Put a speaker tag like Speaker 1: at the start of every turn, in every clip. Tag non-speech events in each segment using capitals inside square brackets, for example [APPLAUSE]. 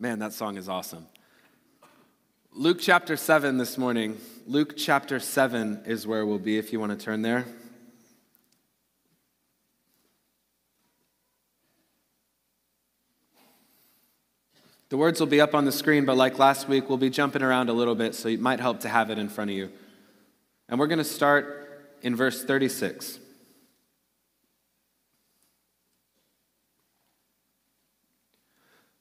Speaker 1: Man, that song is awesome. Luke chapter 7 this morning. Luke chapter 7 is where we'll be if you want to turn there. The words will be up on the screen, but like last week, we'll be jumping around a little bit, so it might help to have it in front of you. And we're going to start in verse 36.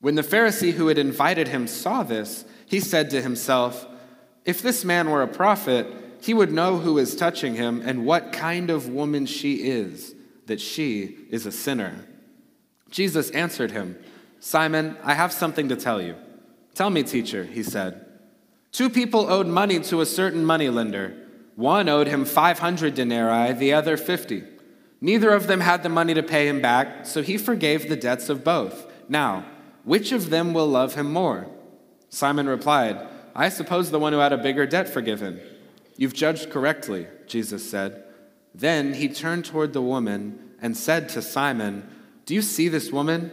Speaker 1: When the Pharisee who had invited him saw this, he said to himself, If this man were a prophet, he would know who is touching him and what kind of woman she is, that she is a sinner. Jesus answered him, Simon, I have something to tell you. Tell me, teacher, he said. Two people owed money to a certain moneylender. One owed him 500 denarii, the other 50. Neither of them had the money to pay him back, so he forgave the debts of both. Now, which of them will love him more? Simon replied, I suppose the one who had a bigger debt forgiven. You've judged correctly, Jesus said. Then he turned toward the woman and said to Simon, Do you see this woman?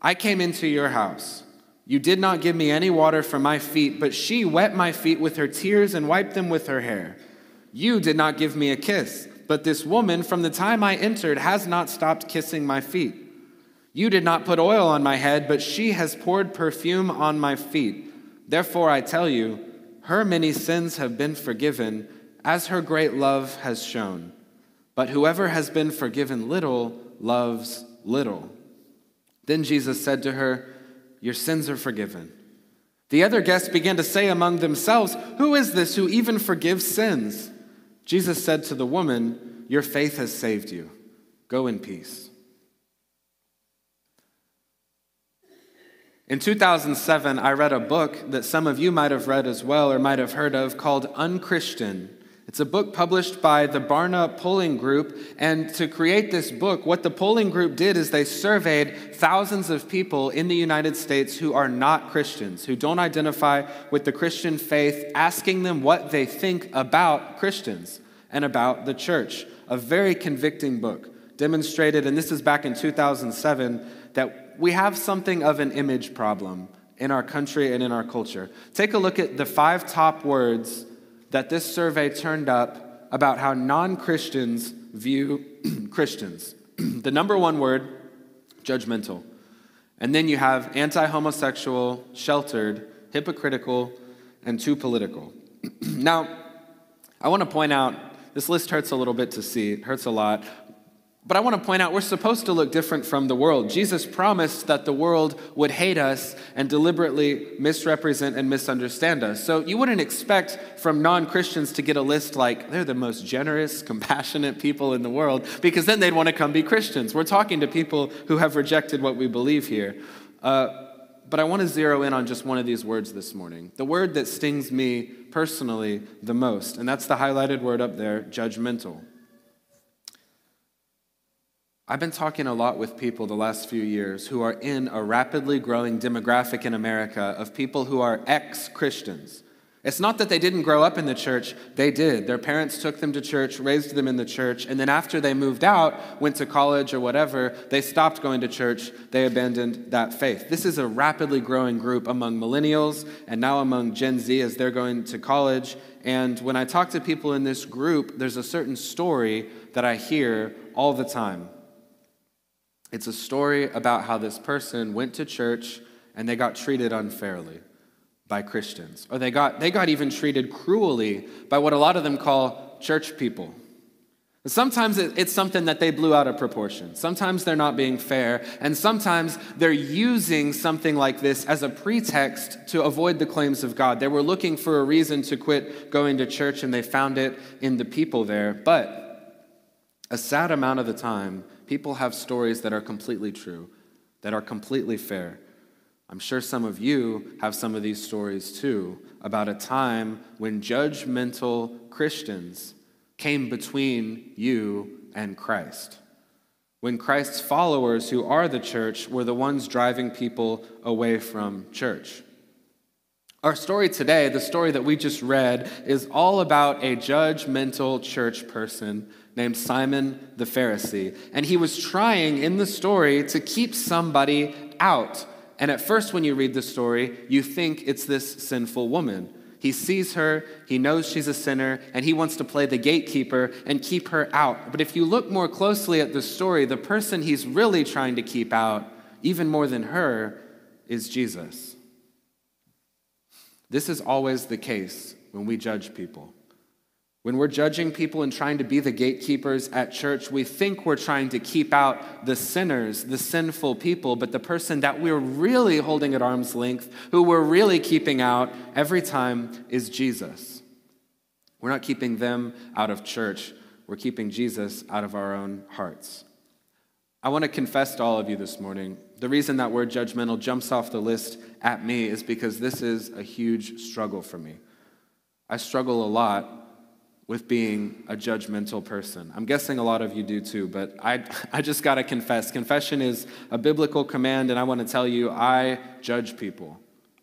Speaker 1: I came into your house. You did not give me any water for my feet, but she wet my feet with her tears and wiped them with her hair. You did not give me a kiss, but this woman, from the time I entered, has not stopped kissing my feet. You did not put oil on my head, but she has poured perfume on my feet. Therefore, I tell you, her many sins have been forgiven, as her great love has shown. But whoever has been forgiven little loves little. Then Jesus said to her, Your sins are forgiven. The other guests began to say among themselves, Who is this who even forgives sins? Jesus said to the woman, Your faith has saved you. Go in peace. In 2007, I read a book that some of you might have read as well or might have heard of called Unchristian. It's a book published by the Barna Polling Group. And to create this book, what the polling group did is they surveyed thousands of people in the United States who are not Christians, who don't identify with the Christian faith, asking them what they think about Christians and about the church. A very convicting book demonstrated, and this is back in 2007, that we have something of an image problem in our country and in our culture. Take a look at the five top words that this survey turned up about how non [CLEARS THROAT] Christians view Christians. [CLEARS THROAT] the number one word, judgmental. And then you have anti homosexual, sheltered, hypocritical, and too political. [CLEARS THROAT] now, I want to point out this list hurts a little bit to see, it hurts a lot. But I want to point out we're supposed to look different from the world. Jesus promised that the world would hate us and deliberately misrepresent and misunderstand us. So you wouldn't expect from non Christians to get a list like they're the most generous, compassionate people in the world, because then they'd want to come be Christians. We're talking to people who have rejected what we believe here. Uh, but I want to zero in on just one of these words this morning the word that stings me personally the most, and that's the highlighted word up there judgmental. I've been talking a lot with people the last few years who are in a rapidly growing demographic in America of people who are ex Christians. It's not that they didn't grow up in the church, they did. Their parents took them to church, raised them in the church, and then after they moved out, went to college or whatever, they stopped going to church, they abandoned that faith. This is a rapidly growing group among millennials and now among Gen Z as they're going to college. And when I talk to people in this group, there's a certain story that I hear all the time. It's a story about how this person went to church and they got treated unfairly by Christians. Or they got, they got even treated cruelly by what a lot of them call church people. Sometimes it's something that they blew out of proportion. Sometimes they're not being fair. And sometimes they're using something like this as a pretext to avoid the claims of God. They were looking for a reason to quit going to church and they found it in the people there. But a sad amount of the time, People have stories that are completely true, that are completely fair. I'm sure some of you have some of these stories too about a time when judgmental Christians came between you and Christ. When Christ's followers, who are the church, were the ones driving people away from church. Our story today, the story that we just read, is all about a judgmental church person named Simon the Pharisee. And he was trying in the story to keep somebody out. And at first, when you read the story, you think it's this sinful woman. He sees her, he knows she's a sinner, and he wants to play the gatekeeper and keep her out. But if you look more closely at the story, the person he's really trying to keep out, even more than her, is Jesus. This is always the case when we judge people. When we're judging people and trying to be the gatekeepers at church, we think we're trying to keep out the sinners, the sinful people, but the person that we're really holding at arm's length, who we're really keeping out every time, is Jesus. We're not keeping them out of church, we're keeping Jesus out of our own hearts. I want to confess to all of you this morning the reason that word judgmental jumps off the list at me is because this is a huge struggle for me. I struggle a lot with being a judgmental person. I'm guessing a lot of you do too, but I, [LAUGHS] I just got to confess. Confession is a biblical command, and I want to tell you, I judge people.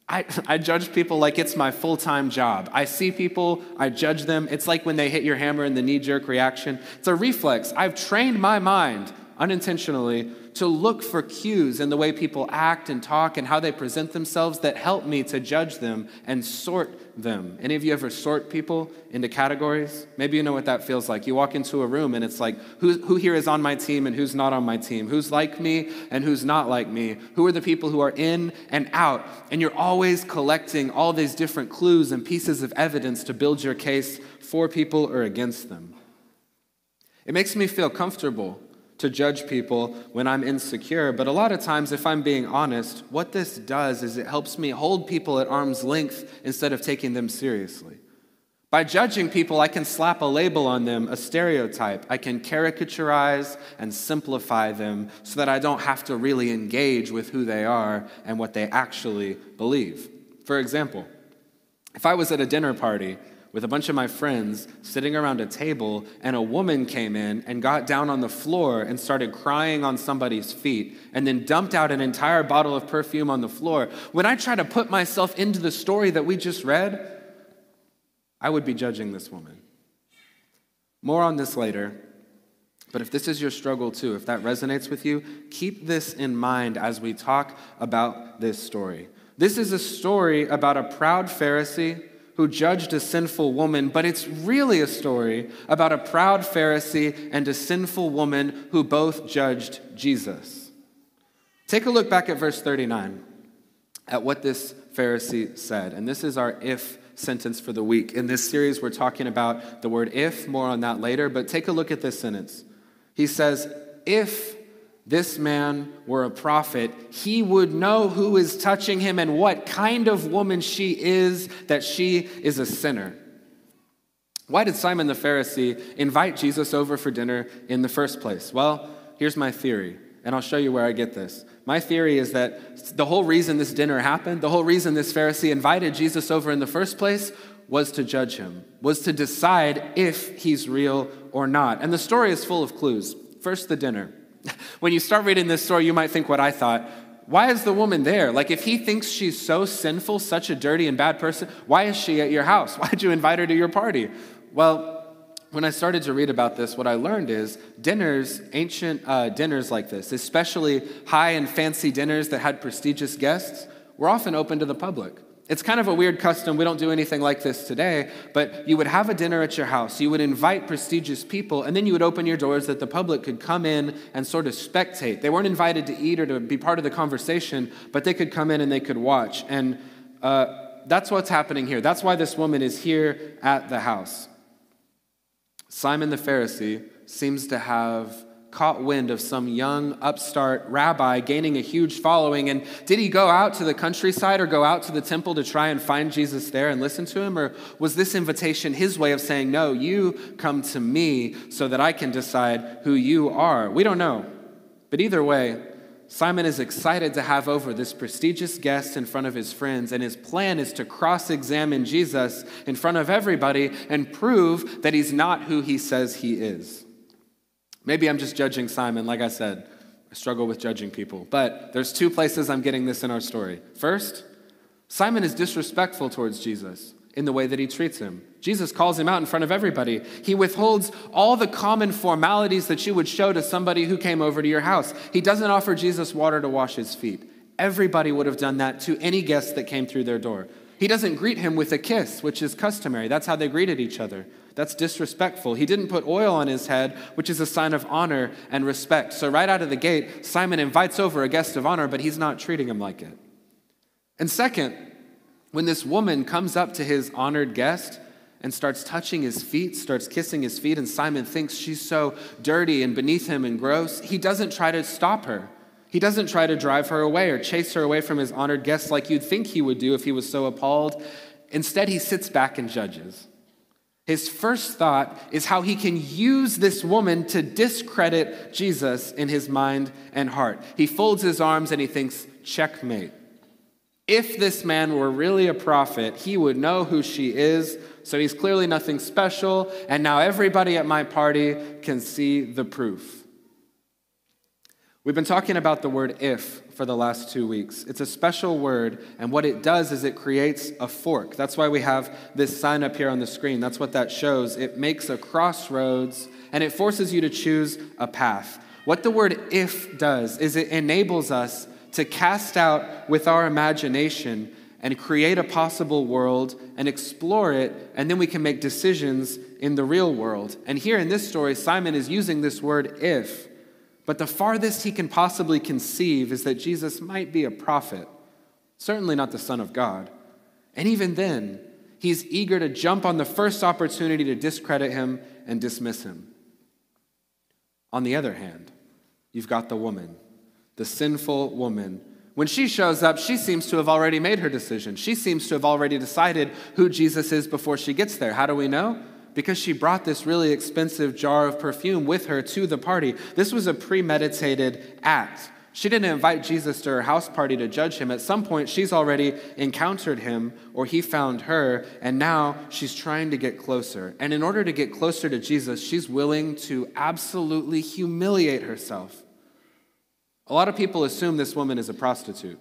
Speaker 1: I, [LAUGHS] I judge people like it's my full time job. I see people, I judge them. It's like when they hit your hammer and the knee jerk reaction. It's a reflex. I've trained my mind unintentionally to look for cues in the way people act and talk and how they present themselves that help me to judge them and sort them. Any of you ever sort people into categories? Maybe you know what that feels like. You walk into a room and it's like, who, who here is on my team and who's not on my team? Who's like me and who's not like me? Who are the people who are in and out? And you're always collecting all these different clues and pieces of evidence to build your case for people or against them. It makes me feel comfortable to judge people when I'm insecure, but a lot of times, if I'm being honest, what this does is it helps me hold people at arm's length instead of taking them seriously. By judging people, I can slap a label on them, a stereotype. I can caricaturize and simplify them so that I don't have to really engage with who they are and what they actually believe. For example, if I was at a dinner party with a bunch of my friends sitting around a table, and a woman came in and got down on the floor and started crying on somebody's feet, and then dumped out an entire bottle of perfume on the floor. When I try to put myself into the story that we just read, I would be judging this woman. More on this later. But if this is your struggle too, if that resonates with you, keep this in mind as we talk about this story. This is a story about a proud Pharisee who judged a sinful woman, but it's really a story about a proud Pharisee and a sinful woman who both judged Jesus. Take a look back at verse 39 at what this Pharisee said. And this is our if sentence for the week. In this series, we're talking about the word if, more on that later, but take a look at this sentence. He says, If this man were a prophet, he would know who is touching him and what kind of woman she is, that she is a sinner. Why did Simon the Pharisee invite Jesus over for dinner in the first place? Well, here's my theory, and I'll show you where I get this. My theory is that the whole reason this dinner happened, the whole reason this Pharisee invited Jesus over in the first place, was to judge him, was to decide if he's real or not. And the story is full of clues. First, the dinner. When you start reading this story, you might think what I thought. Why is the woman there? Like, if he thinks she's so sinful, such a dirty and bad person, why is she at your house? [LAUGHS] Why'd you invite her to your party? Well, when I started to read about this, what I learned is dinners, ancient uh, dinners like this, especially high and fancy dinners that had prestigious guests, were often open to the public. It's kind of a weird custom. We don't do anything like this today, but you would have a dinner at your house. You would invite prestigious people, and then you would open your doors that the public could come in and sort of spectate. They weren't invited to eat or to be part of the conversation, but they could come in and they could watch. And uh, that's what's happening here. That's why this woman is here at the house. Simon the Pharisee seems to have caught wind of some young upstart rabbi gaining a huge following. And did he go out to the countryside or go out to the temple to try and find Jesus there and listen to him? Or was this invitation his way of saying, No, you come to me so that I can decide who you are? We don't know. But either way, Simon is excited to have over this prestigious guest in front of his friends, and his plan is to cross examine Jesus in front of everybody and prove that he's not who he says he is. Maybe I'm just judging Simon. Like I said, I struggle with judging people. But there's two places I'm getting this in our story. First, Simon is disrespectful towards Jesus in the way that he treats him. Jesus calls him out in front of everybody. He withholds all the common formalities that you would show to somebody who came over to your house. He doesn't offer Jesus water to wash his feet. Everybody would have done that to any guest that came through their door. He doesn't greet him with a kiss, which is customary. That's how they greeted each other. That's disrespectful. He didn't put oil on his head, which is a sign of honor and respect. So, right out of the gate, Simon invites over a guest of honor, but he's not treating him like it. And second, when this woman comes up to his honored guest and starts touching his feet, starts kissing his feet, and Simon thinks she's so dirty and beneath him and gross, he doesn't try to stop her. He doesn't try to drive her away or chase her away from his honored guest like you'd think he would do if he was so appalled. Instead, he sits back and judges. His first thought is how he can use this woman to discredit Jesus in his mind and heart. He folds his arms and he thinks, checkmate. If this man were really a prophet, he would know who she is, so he's clearly nothing special, and now everybody at my party can see the proof. We've been talking about the word if for the last two weeks. It's a special word, and what it does is it creates a fork. That's why we have this sign up here on the screen. That's what that shows. It makes a crossroads, and it forces you to choose a path. What the word if does is it enables us to cast out with our imagination and create a possible world and explore it, and then we can make decisions in the real world. And here in this story, Simon is using this word if, but the farthest he can possibly conceive is that Jesus might be a prophet, certainly not the Son of God. And even then, he's eager to jump on the first opportunity to discredit him and dismiss him. On the other hand, you've got the woman the sinful woman. When she shows up, she seems to have already made her decision. She seems to have already decided who Jesus is before she gets there. How do we know? Because she brought this really expensive jar of perfume with her to the party. This was a premeditated act. She didn't invite Jesus to her house party to judge him. At some point, she's already encountered him or he found her, and now she's trying to get closer. And in order to get closer to Jesus, she's willing to absolutely humiliate herself. A lot of people assume this woman is a prostitute.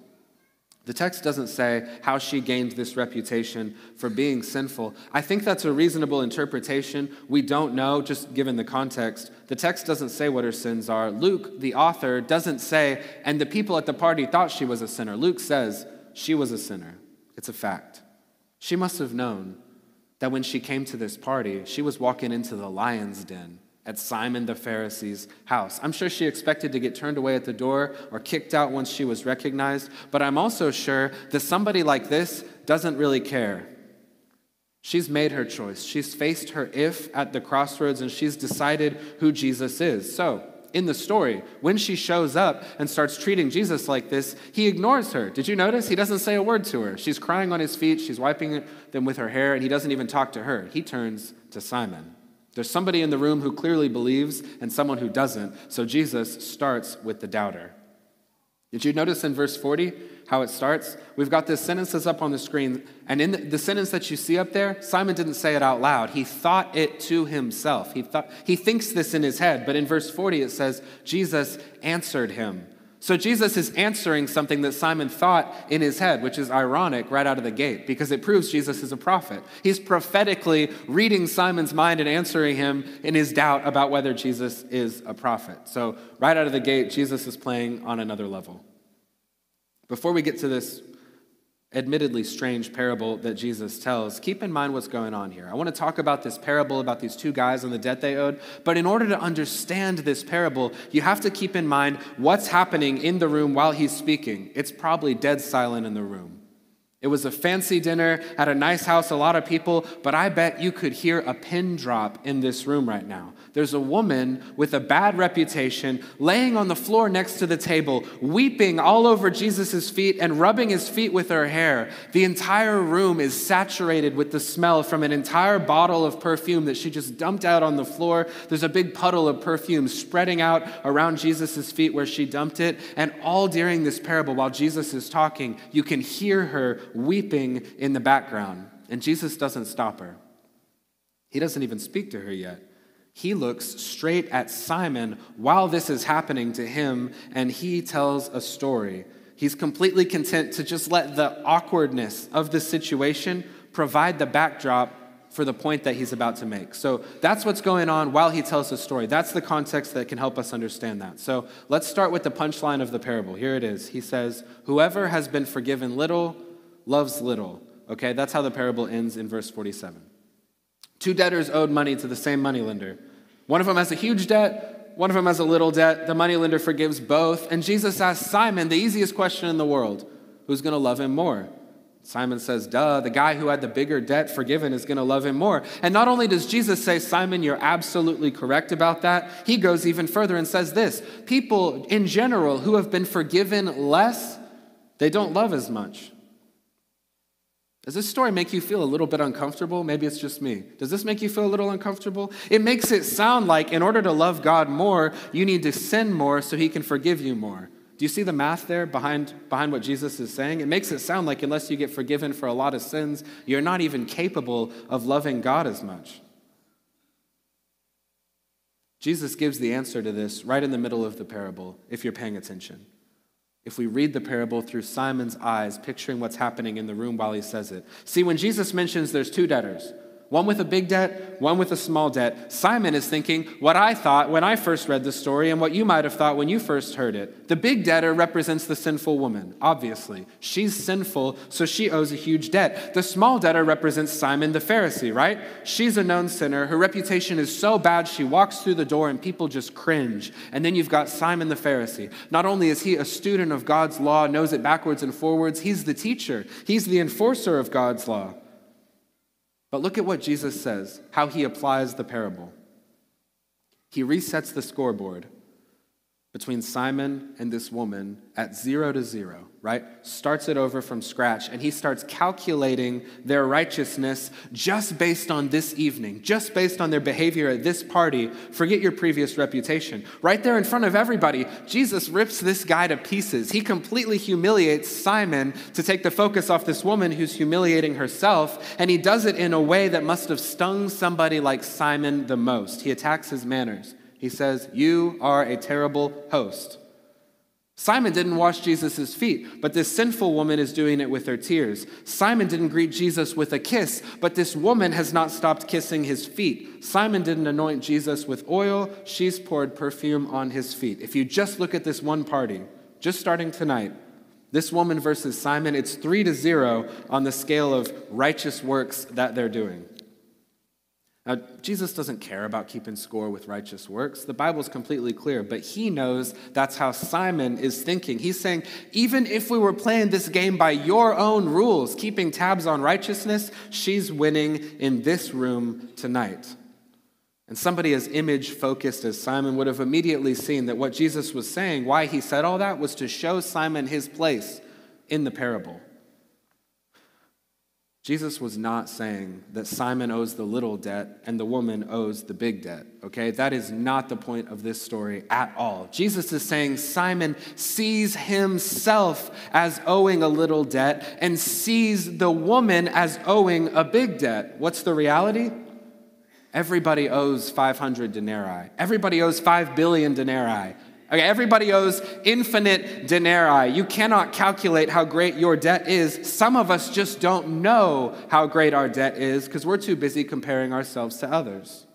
Speaker 1: The text doesn't say how she gained this reputation for being sinful. I think that's a reasonable interpretation. We don't know, just given the context. The text doesn't say what her sins are. Luke, the author, doesn't say, and the people at the party thought she was a sinner. Luke says she was a sinner. It's a fact. She must have known that when she came to this party, she was walking into the lion's den at Simon the Pharisee's house. I'm sure she expected to get turned away at the door or kicked out once she was recognized, but I'm also sure that somebody like this doesn't really care. She's made her choice. She's faced her if at the crossroads and she's decided who Jesus is. So, in the story, when she shows up and starts treating Jesus like this, he ignores her. Did you notice? He doesn't say a word to her. She's crying on his feet, she's wiping them with her hair, and he doesn't even talk to her. He turns to Simon. There's somebody in the room who clearly believes and someone who doesn't. So Jesus starts with the doubter. Did you notice in verse 40 how it starts? We've got this sentence that's up on the screen. And in the, the, sentence that you see up there, Simon didn't say it out loud. He thought it to himself. He, thought, he thinks this in his head. But in verse 40, it says, Jesus answered him. So Jesus is answering something that Simon thought in his head, which is ironic right out of the gate because it proves Jesus is a prophet. He's prophetically reading Simon's mind and answering him in his doubt about whether Jesus is a prophet. So, right out of the gate, Jesus is playing on another level. Before we get to this admittedly strange parable that Jesus tells, keep in mind what's going on here. I want to talk about this parable about these two guys and the debt they owed, but in order to understand this parable, you have to keep in mind what's happening in the room while he's speaking. It's probably dead silent in the room. It was a fancy dinner at a nice house, a lot of people, but I bet you could hear a pin drop in this room right now. There's a woman with a bad reputation laying on the floor next to the table, weeping all over Jesus' feet and rubbing his feet with her hair. The entire room is saturated with the smell from an entire bottle of perfume that she just dumped out on the floor. There's a big puddle of perfume spreading out around Jesus' feet where she dumped it. And all during this parable, while Jesus is talking, you can hear her weeping in the background. And Jesus doesn't stop her. He doesn't even speak to her yet. He looks straight at Simon while this is happening to him, and he tells a story. He's completely content to just let the awkwardness of the situation provide the backdrop for the point that he's about to make. So that's what's going on while he tells the story. That's the context that can help us understand that. So let's start with the punchline of the parable. Here it is. He says, Whoever has been forgiven little loves little. Okay, that's how the parable ends in verse 47. Two debtors owed money to the same moneylender. One of them has a huge debt, one of them has a little debt. The moneylender forgives both. And Jesus asks Simon the easiest question in the world who's going to love him more? Simon says, Duh, the guy who had the bigger debt forgiven is going to love him more. And not only does Jesus say, Simon, you're absolutely correct about that, he goes even further and says this people in general who have been forgiven less, they don't love as much. Does this story make you feel a little bit uncomfortable? Maybe it's just me. Does this make you feel a little uncomfortable? It makes it sound like in order to love God more, you need to sin more so he can forgive you more. Do you see the math there behind, behind what Jesus is saying? It makes it sound like unless you get forgiven for a lot of sins, you're not even capable of loving God as much. Jesus gives the answer to this right in the middle of the parable, if you're paying attention if we read the parable through Simon's eyes, picturing what's happening in the room while he says it. See, when Jesus mentions there's two debtors, one with a big debt, one with a small debt. Simon is thinking what I thought when I first read the story and what you might have thought when you first heard it. The big debtor represents the sinful woman, obviously. She's sinful, so she owes a huge debt. The small debtor represents Simon the Pharisee, right? She's a known sinner. Her reputation is so bad she walks through the door and people just cringe. And then you've got Simon the Pharisee. Not only is he a student of God's law, knows it backwards and forwards, he's the teacher, he's the enforcer of God's law. But look at what Jesus says, how he applies the parable. He resets the scoreboard between Simon and this woman at zero to zero right? Starts it over from scratch, and he starts calculating their righteousness just based on this evening, just based on their behavior at this party. Forget your previous reputation. Right there in front of everybody, Jesus rips this guy to pieces. He completely humiliates Simon to take the focus off this woman who's humiliating herself, and he does it in a way that must have stung somebody like Simon the most. He attacks his manners. He says, You are a terrible host. Simon didn't wash Jesus' feet, but this sinful woman is doing it with her tears. Simon didn't greet Jesus with a kiss, but this woman has not stopped kissing his feet. Simon didn't anoint Jesus with oil, she's poured perfume on his feet. If you just look at this one party, just starting tonight, this woman versus Simon, it's three to zero on the scale of righteous works that they're doing. Now, Jesus doesn't care about keeping score with righteous works. The Bible's completely clear, but he knows that's how Simon is thinking. He's saying, even if we were playing this game by your own rules, keeping tabs on righteousness, she's winning in this room tonight. And somebody as image focused as Simon would have immediately seen that what Jesus was saying, why he said all that, was to show Simon his place in the parable. Jesus was not saying that Simon owes the little debt and the woman owes the big debt, okay? That is not the point of this story at all. Jesus is saying Simon sees himself as owing a little debt and sees the woman as owing a big debt. What's the reality? Everybody owes 500 denarii. Everybody owes 5 billion denarii. Okay, everybody owes infinite denarii. You cannot calculate how great your debt is. Some of us just don't know how great our debt is because we're too busy comparing ourselves to others.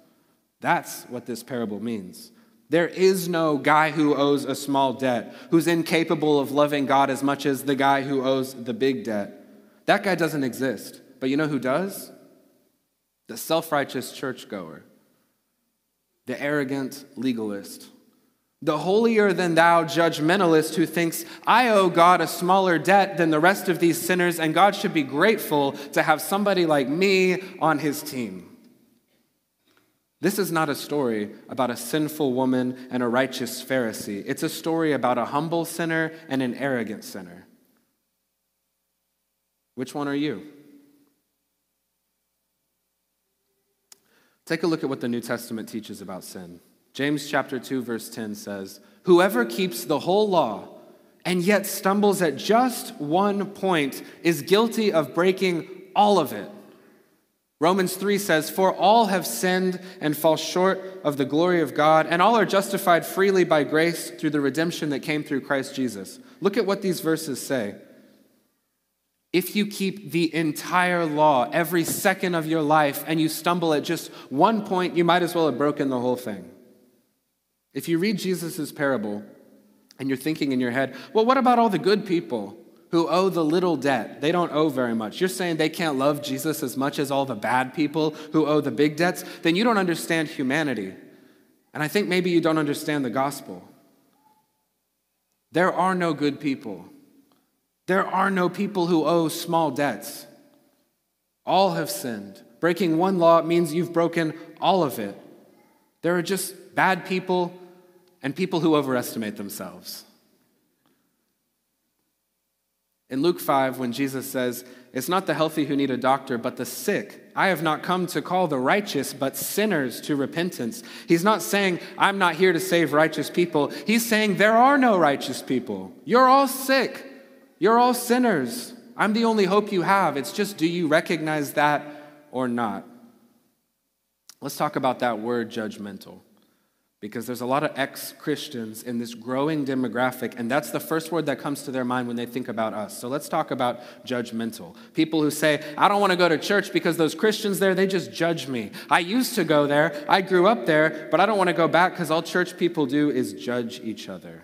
Speaker 1: That's what this parable means. There is no guy who owes a small debt who's incapable of loving God as much as the guy who owes the big debt. That guy doesn't exist. But you know who does? The self righteous churchgoer, the arrogant legalist The holier than thou judgmentalist who thinks, I owe God a smaller debt than the rest of these sinners, and God should be grateful to have somebody like me on his team. This is not a story about a sinful woman and a righteous Pharisee. It's a story about a humble sinner and an arrogant sinner. Which one are you? Take a look at what the New Testament teaches about sin. James chapter 2 verse 10 says, "Whoever keeps the whole law and yet stumbles at just one point is guilty of breaking all of it." Romans 3 says, For all have sinned and fall short of the glory of God, and all are justified freely by grace through the redemption that came through Christ Jesus. Look at what these verses say. If you keep the entire law every second of your life and you stumble at just one point, you might as well have broken the whole thing. If you read Jesus' parable and you're thinking in your head, well, what about all the good people who owe the little debt? They don't owe very much. You're saying they can't love Jesus as much as all the bad people who owe the big debts? Then you don't understand humanity. And I think maybe you don't understand the gospel. There are no good people. There are no people who owe small debts. All have sinned. Breaking one law means you've broken all of it. There are just bad people and people who overestimate themselves. In Luke 5, when Jesus says, It's not the healthy who need a doctor, but the sick. I have not come to call the righteous, but sinners to repentance. He's not saying, I'm not here to save righteous people. He's saying, There are no righteous people. You're all sick. You're all sinners. I'm the only hope you have. It's just, do you recognize that or not? Let's talk about that word judgmental because there's a lot of ex Christians in this growing demographic, and that's the first word that comes to their mind when they think about us. So let's talk about judgmental. People who say, I don't want to go to church because those Christians there, they just judge me. I used to go there, I grew up there, but I don't want to go back because all church people do is judge each other.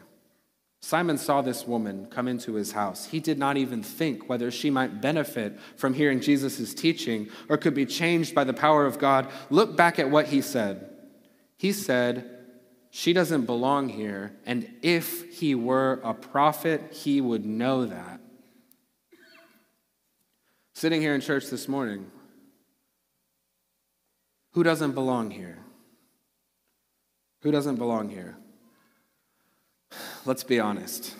Speaker 1: Simon saw this woman come into his house. He did not even think whether she might benefit from hearing Jesus' teaching or could be changed by the power of God. Look back at what he said. He said, She doesn't belong here, and if he were a prophet, he would know that. Sitting here in church this morning, who doesn't belong here? Who doesn't belong here? let's be honest.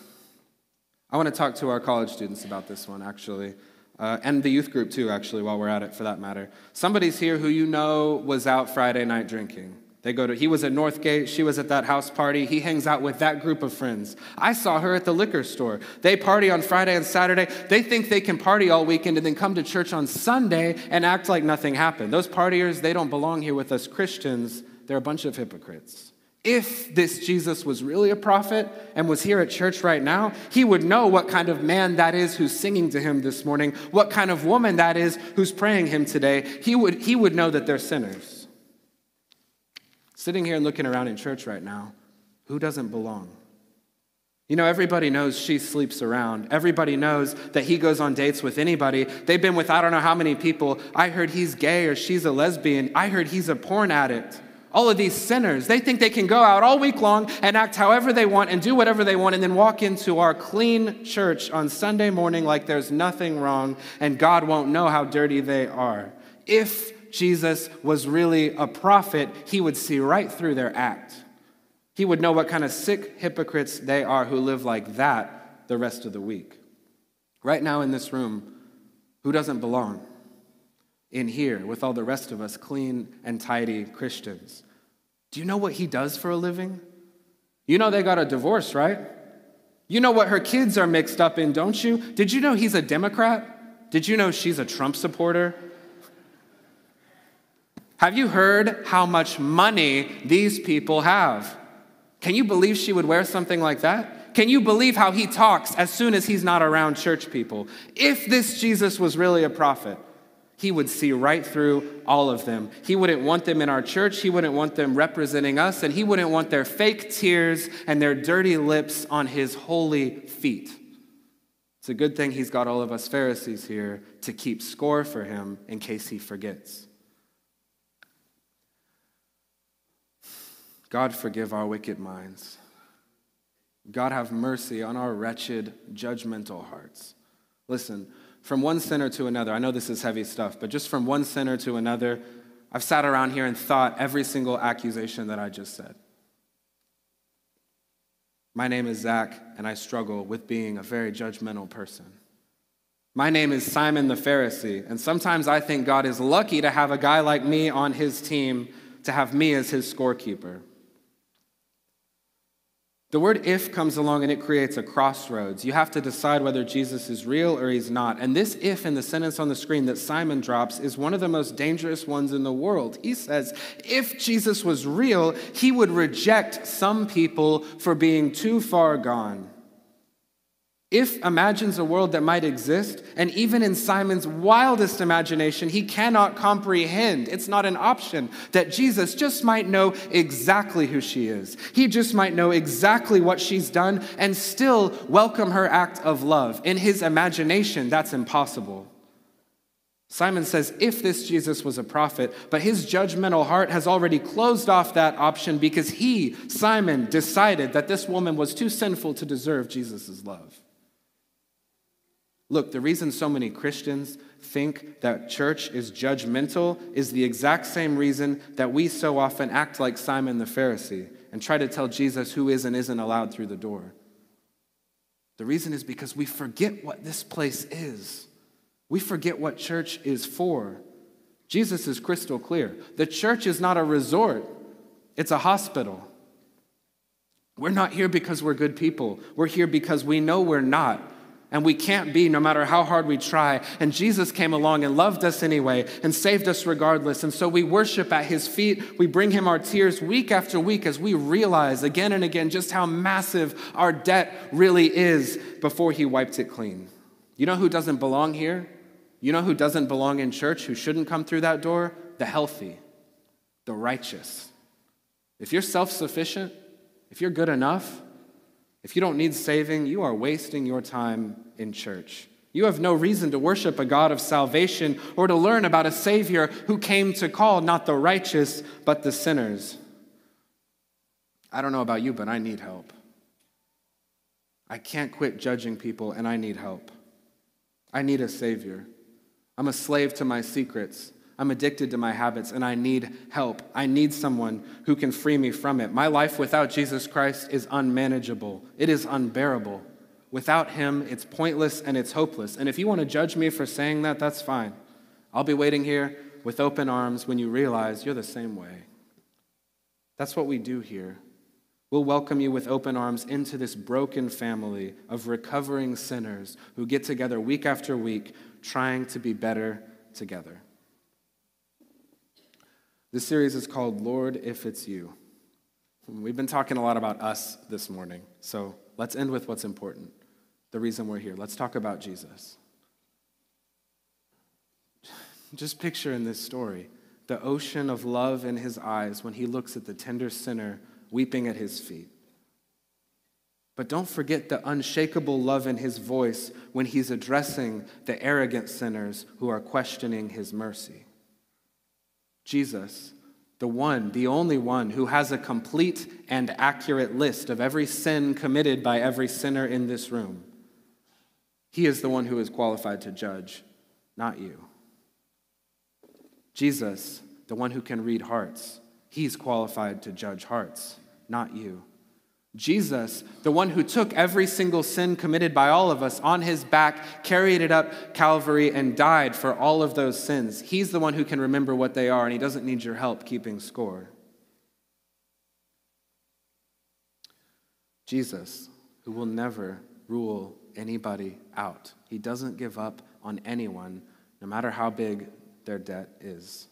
Speaker 1: I want to talk to our college students about this one, actually, uh, and the youth group, too, actually, while we're at it, for that matter. Somebody's here who you know was out Friday night drinking. They go to, he was at Northgate, she was at that house party. He hangs out with that group of friends. I saw her at the liquor store. They party on Friday and Saturday. They think they can party all weekend and then come to church on Sunday and act like nothing happened. Those partiers, they don't belong here with us Christians. They're a bunch of hypocrites. If this Jesus was really a prophet and was here at church right now, he would know what kind of man that is who's singing to him this morning, what kind of woman that is who's praying him today. He would, he would know that they're sinners. Sitting here and looking around in church right now, who doesn't belong? You know, everybody knows she sleeps around. Everybody knows that he goes on dates with anybody. They've been with I don't know how many people. I heard he's gay or she's a lesbian. I heard he's a porn addict all of these sinners. They think they can go out all week long and act however they want and do whatever they want and then walk into our clean church on Sunday morning like there's nothing wrong and God won't know how dirty they are. If Jesus was really a prophet, he would see right through their act. He would know what kind of sick hypocrites they are who live like that the rest of the week. Right now in this room, who doesn't belong? in here with all the rest of us clean and tidy Christians. Do you know what he does for a living? You know they got a divorce, right? You know what her kids are mixed up in, don't you? Did you know he's a Democrat? Did you know she's a Trump supporter? Have you heard how much money these people have? Can you believe she would wear something like that? Can you believe how he talks as soon as he's not around church people? If this Jesus was really a prophet, he would see right through all of them. He wouldn't want them in our church. He wouldn't want them representing us. And he wouldn't want their fake tears and their dirty lips on his holy feet. It's a good thing he's got all of us Pharisees here to keep score for him in case he forgets. God forgive our wicked minds. God, have mercy on our wretched, judgmental hearts. Listen, from one sinner to another, I know this is heavy stuff, but just from one sinner to another, I've sat around here and thought every single accusation that I just said. My name is Zach, and I struggle with being a very judgmental person. My name is Simon the Pharisee, and sometimes I think God is lucky to have a guy like me on his team to have me as his scorekeeper. The word if comes along and it creates a crossroads. You have to decide whether Jesus is real or he's not. And this if in the sentence on the screen that Simon drops is one of the most dangerous ones in the world. He says, if Jesus was real, he would reject some people for being too far gone. If imagines a world that might exist, and even in Simon's wildest imagination, he cannot comprehend, it's not an option, that Jesus just might know exactly who she is. He just might know exactly what she's done and still welcome her act of love. In his imagination, that's impossible. Simon says, if this Jesus was a prophet, but his judgmental heart has already closed off that option because he, Simon, decided that this woman was too sinful to deserve Jesus' love. Look, the reason so many Christians think that church is judgmental is the exact same reason that we so often act like Simon the Pharisee and try to tell Jesus who is and isn't allowed through the door. The reason is because we forget what this place is. We forget what church is for. Jesus is crystal clear. The church is not a resort, it's a hospital. We're not here because we're good people. We're here because we know we're not and we can't be no matter how hard we try. And Jesus came along and loved us anyway and saved us regardless. And so we worship at his feet. We bring him our tears week after week as we realize again and again just how massive our debt really is before he wiped it clean. You know who doesn't belong here? You know who doesn't belong in church, who shouldn't come through that door? The healthy, the righteous. If you're self sufficient, if you're good enough, if you don't need saving, you are wasting your time in church. You have no reason to worship a God of salvation or to learn about a Savior who came to call not the righteous, but the sinners. I don't know about you, but I need help. I can't quit judging people, and I need help. I need a Savior. I'm a slave to my secrets. I'm addicted to my habits and I need help. I need someone who can free me from it. My life without Jesus Christ is unmanageable, it is unbearable. Without Him, it's pointless and it's hopeless. And if you want to judge me for saying that, that's fine. I'll be waiting here with open arms when you realize you're the same way. That's what we do here. We'll welcome you with open arms into this broken family of recovering sinners who get together week after week trying to be better together. This series is called Lord, If It's You. We've been talking a lot about us this morning, so let's end with what's important the reason we're here. Let's talk about Jesus. Just picture in this story the ocean of love in his eyes when he looks at the tender sinner weeping at his feet. But don't forget the unshakable love in his voice when he's addressing the arrogant sinners who are questioning his mercy. Jesus, the one, the only one who has a complete and accurate list of every sin committed by every sinner in this room. He is the one who is qualified to judge, not you. Jesus, the one who can read hearts, he's qualified to judge hearts, not you. Jesus, the one who took every single sin committed by all of us on his back, carried it up Calvary, and died for all of those sins. He's the one who can remember what they are, and he doesn't need your help keeping score. Jesus, who will never rule anybody out, he doesn't give up on anyone, no matter how big their debt is.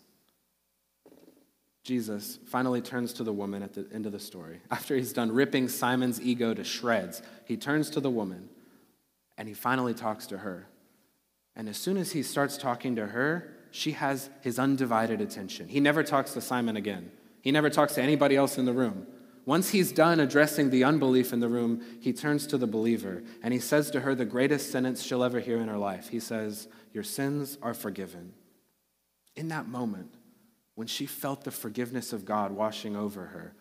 Speaker 1: Jesus finally turns to the woman at the end of the story. After he's done ripping Simon's ego to shreds, he turns to the woman and he finally talks to her. And as soon as he starts talking to her, she has his undivided attention. He never talks to Simon again, he never talks to anybody else in the room. Once he's done addressing the unbelief in the room, he turns to the believer and he says to her the greatest sentence she'll ever hear in her life. He says, Your sins are forgiven. In that moment, when she felt the forgiveness of God washing over her,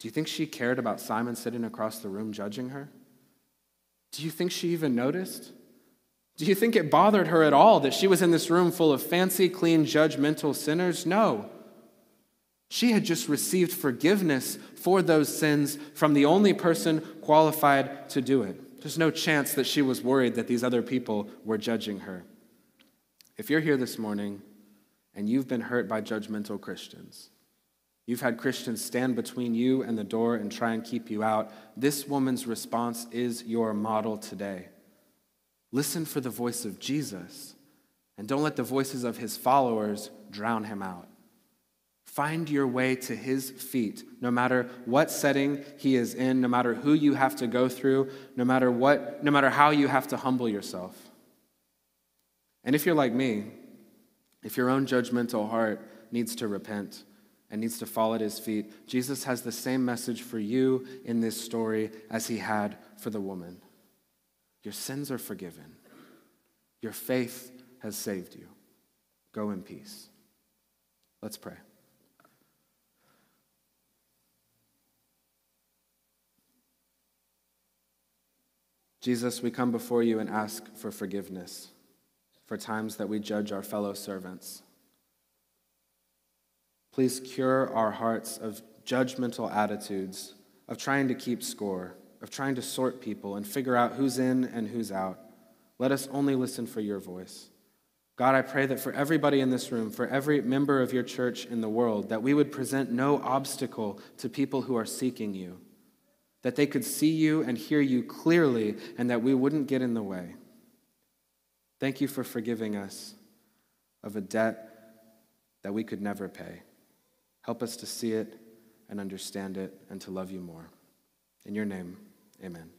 Speaker 1: Do you think she cared about Simon sitting across the room judging her? Do you think she even noticed? Do you think it bothered her at all that she was in this room full of fancy, clean, judgmental sinners? No. She had just received forgiveness for those sins from the only person qualified to do it. There's no chance that she was worried that these other people were judging her. If you're here this morning and you've been hurt by judgmental Christians, you've had Christians stand between you and the door and try and keep you out, this woman's response is your model today. Listen for the voice of Jesus and don't let the voices of his followers drown him out. Find your way to his feet, no matter what setting he is in, no matter who you have to go through, no matter what, no matter how you have to humble yourself. And if you're like me, if your own judgmental heart needs to repent and needs to fall at his feet, Jesus has the same message for you in this story as he had for the woman. Your sins are forgiven. Your faith has saved you. Go in peace. Let's pray. Jesus, we come before you and ask for forgiveness for times that we judge our fellow servants. Please cure our hearts of judgmental attitudes, of trying to keep score of trying to sort people and figure out who's in and who's out. Let us only listen for your voice. God, I pray that for everybody in this room, for every member of your church in the world, that we would present no obstacle to people who are seeking you, that they could see you and hear you clearly, and that we wouldn't get in the way. Thank you for forgiving us of a debt that we could never pay. Help us to see it and understand it and to love you more. In your name, Amen.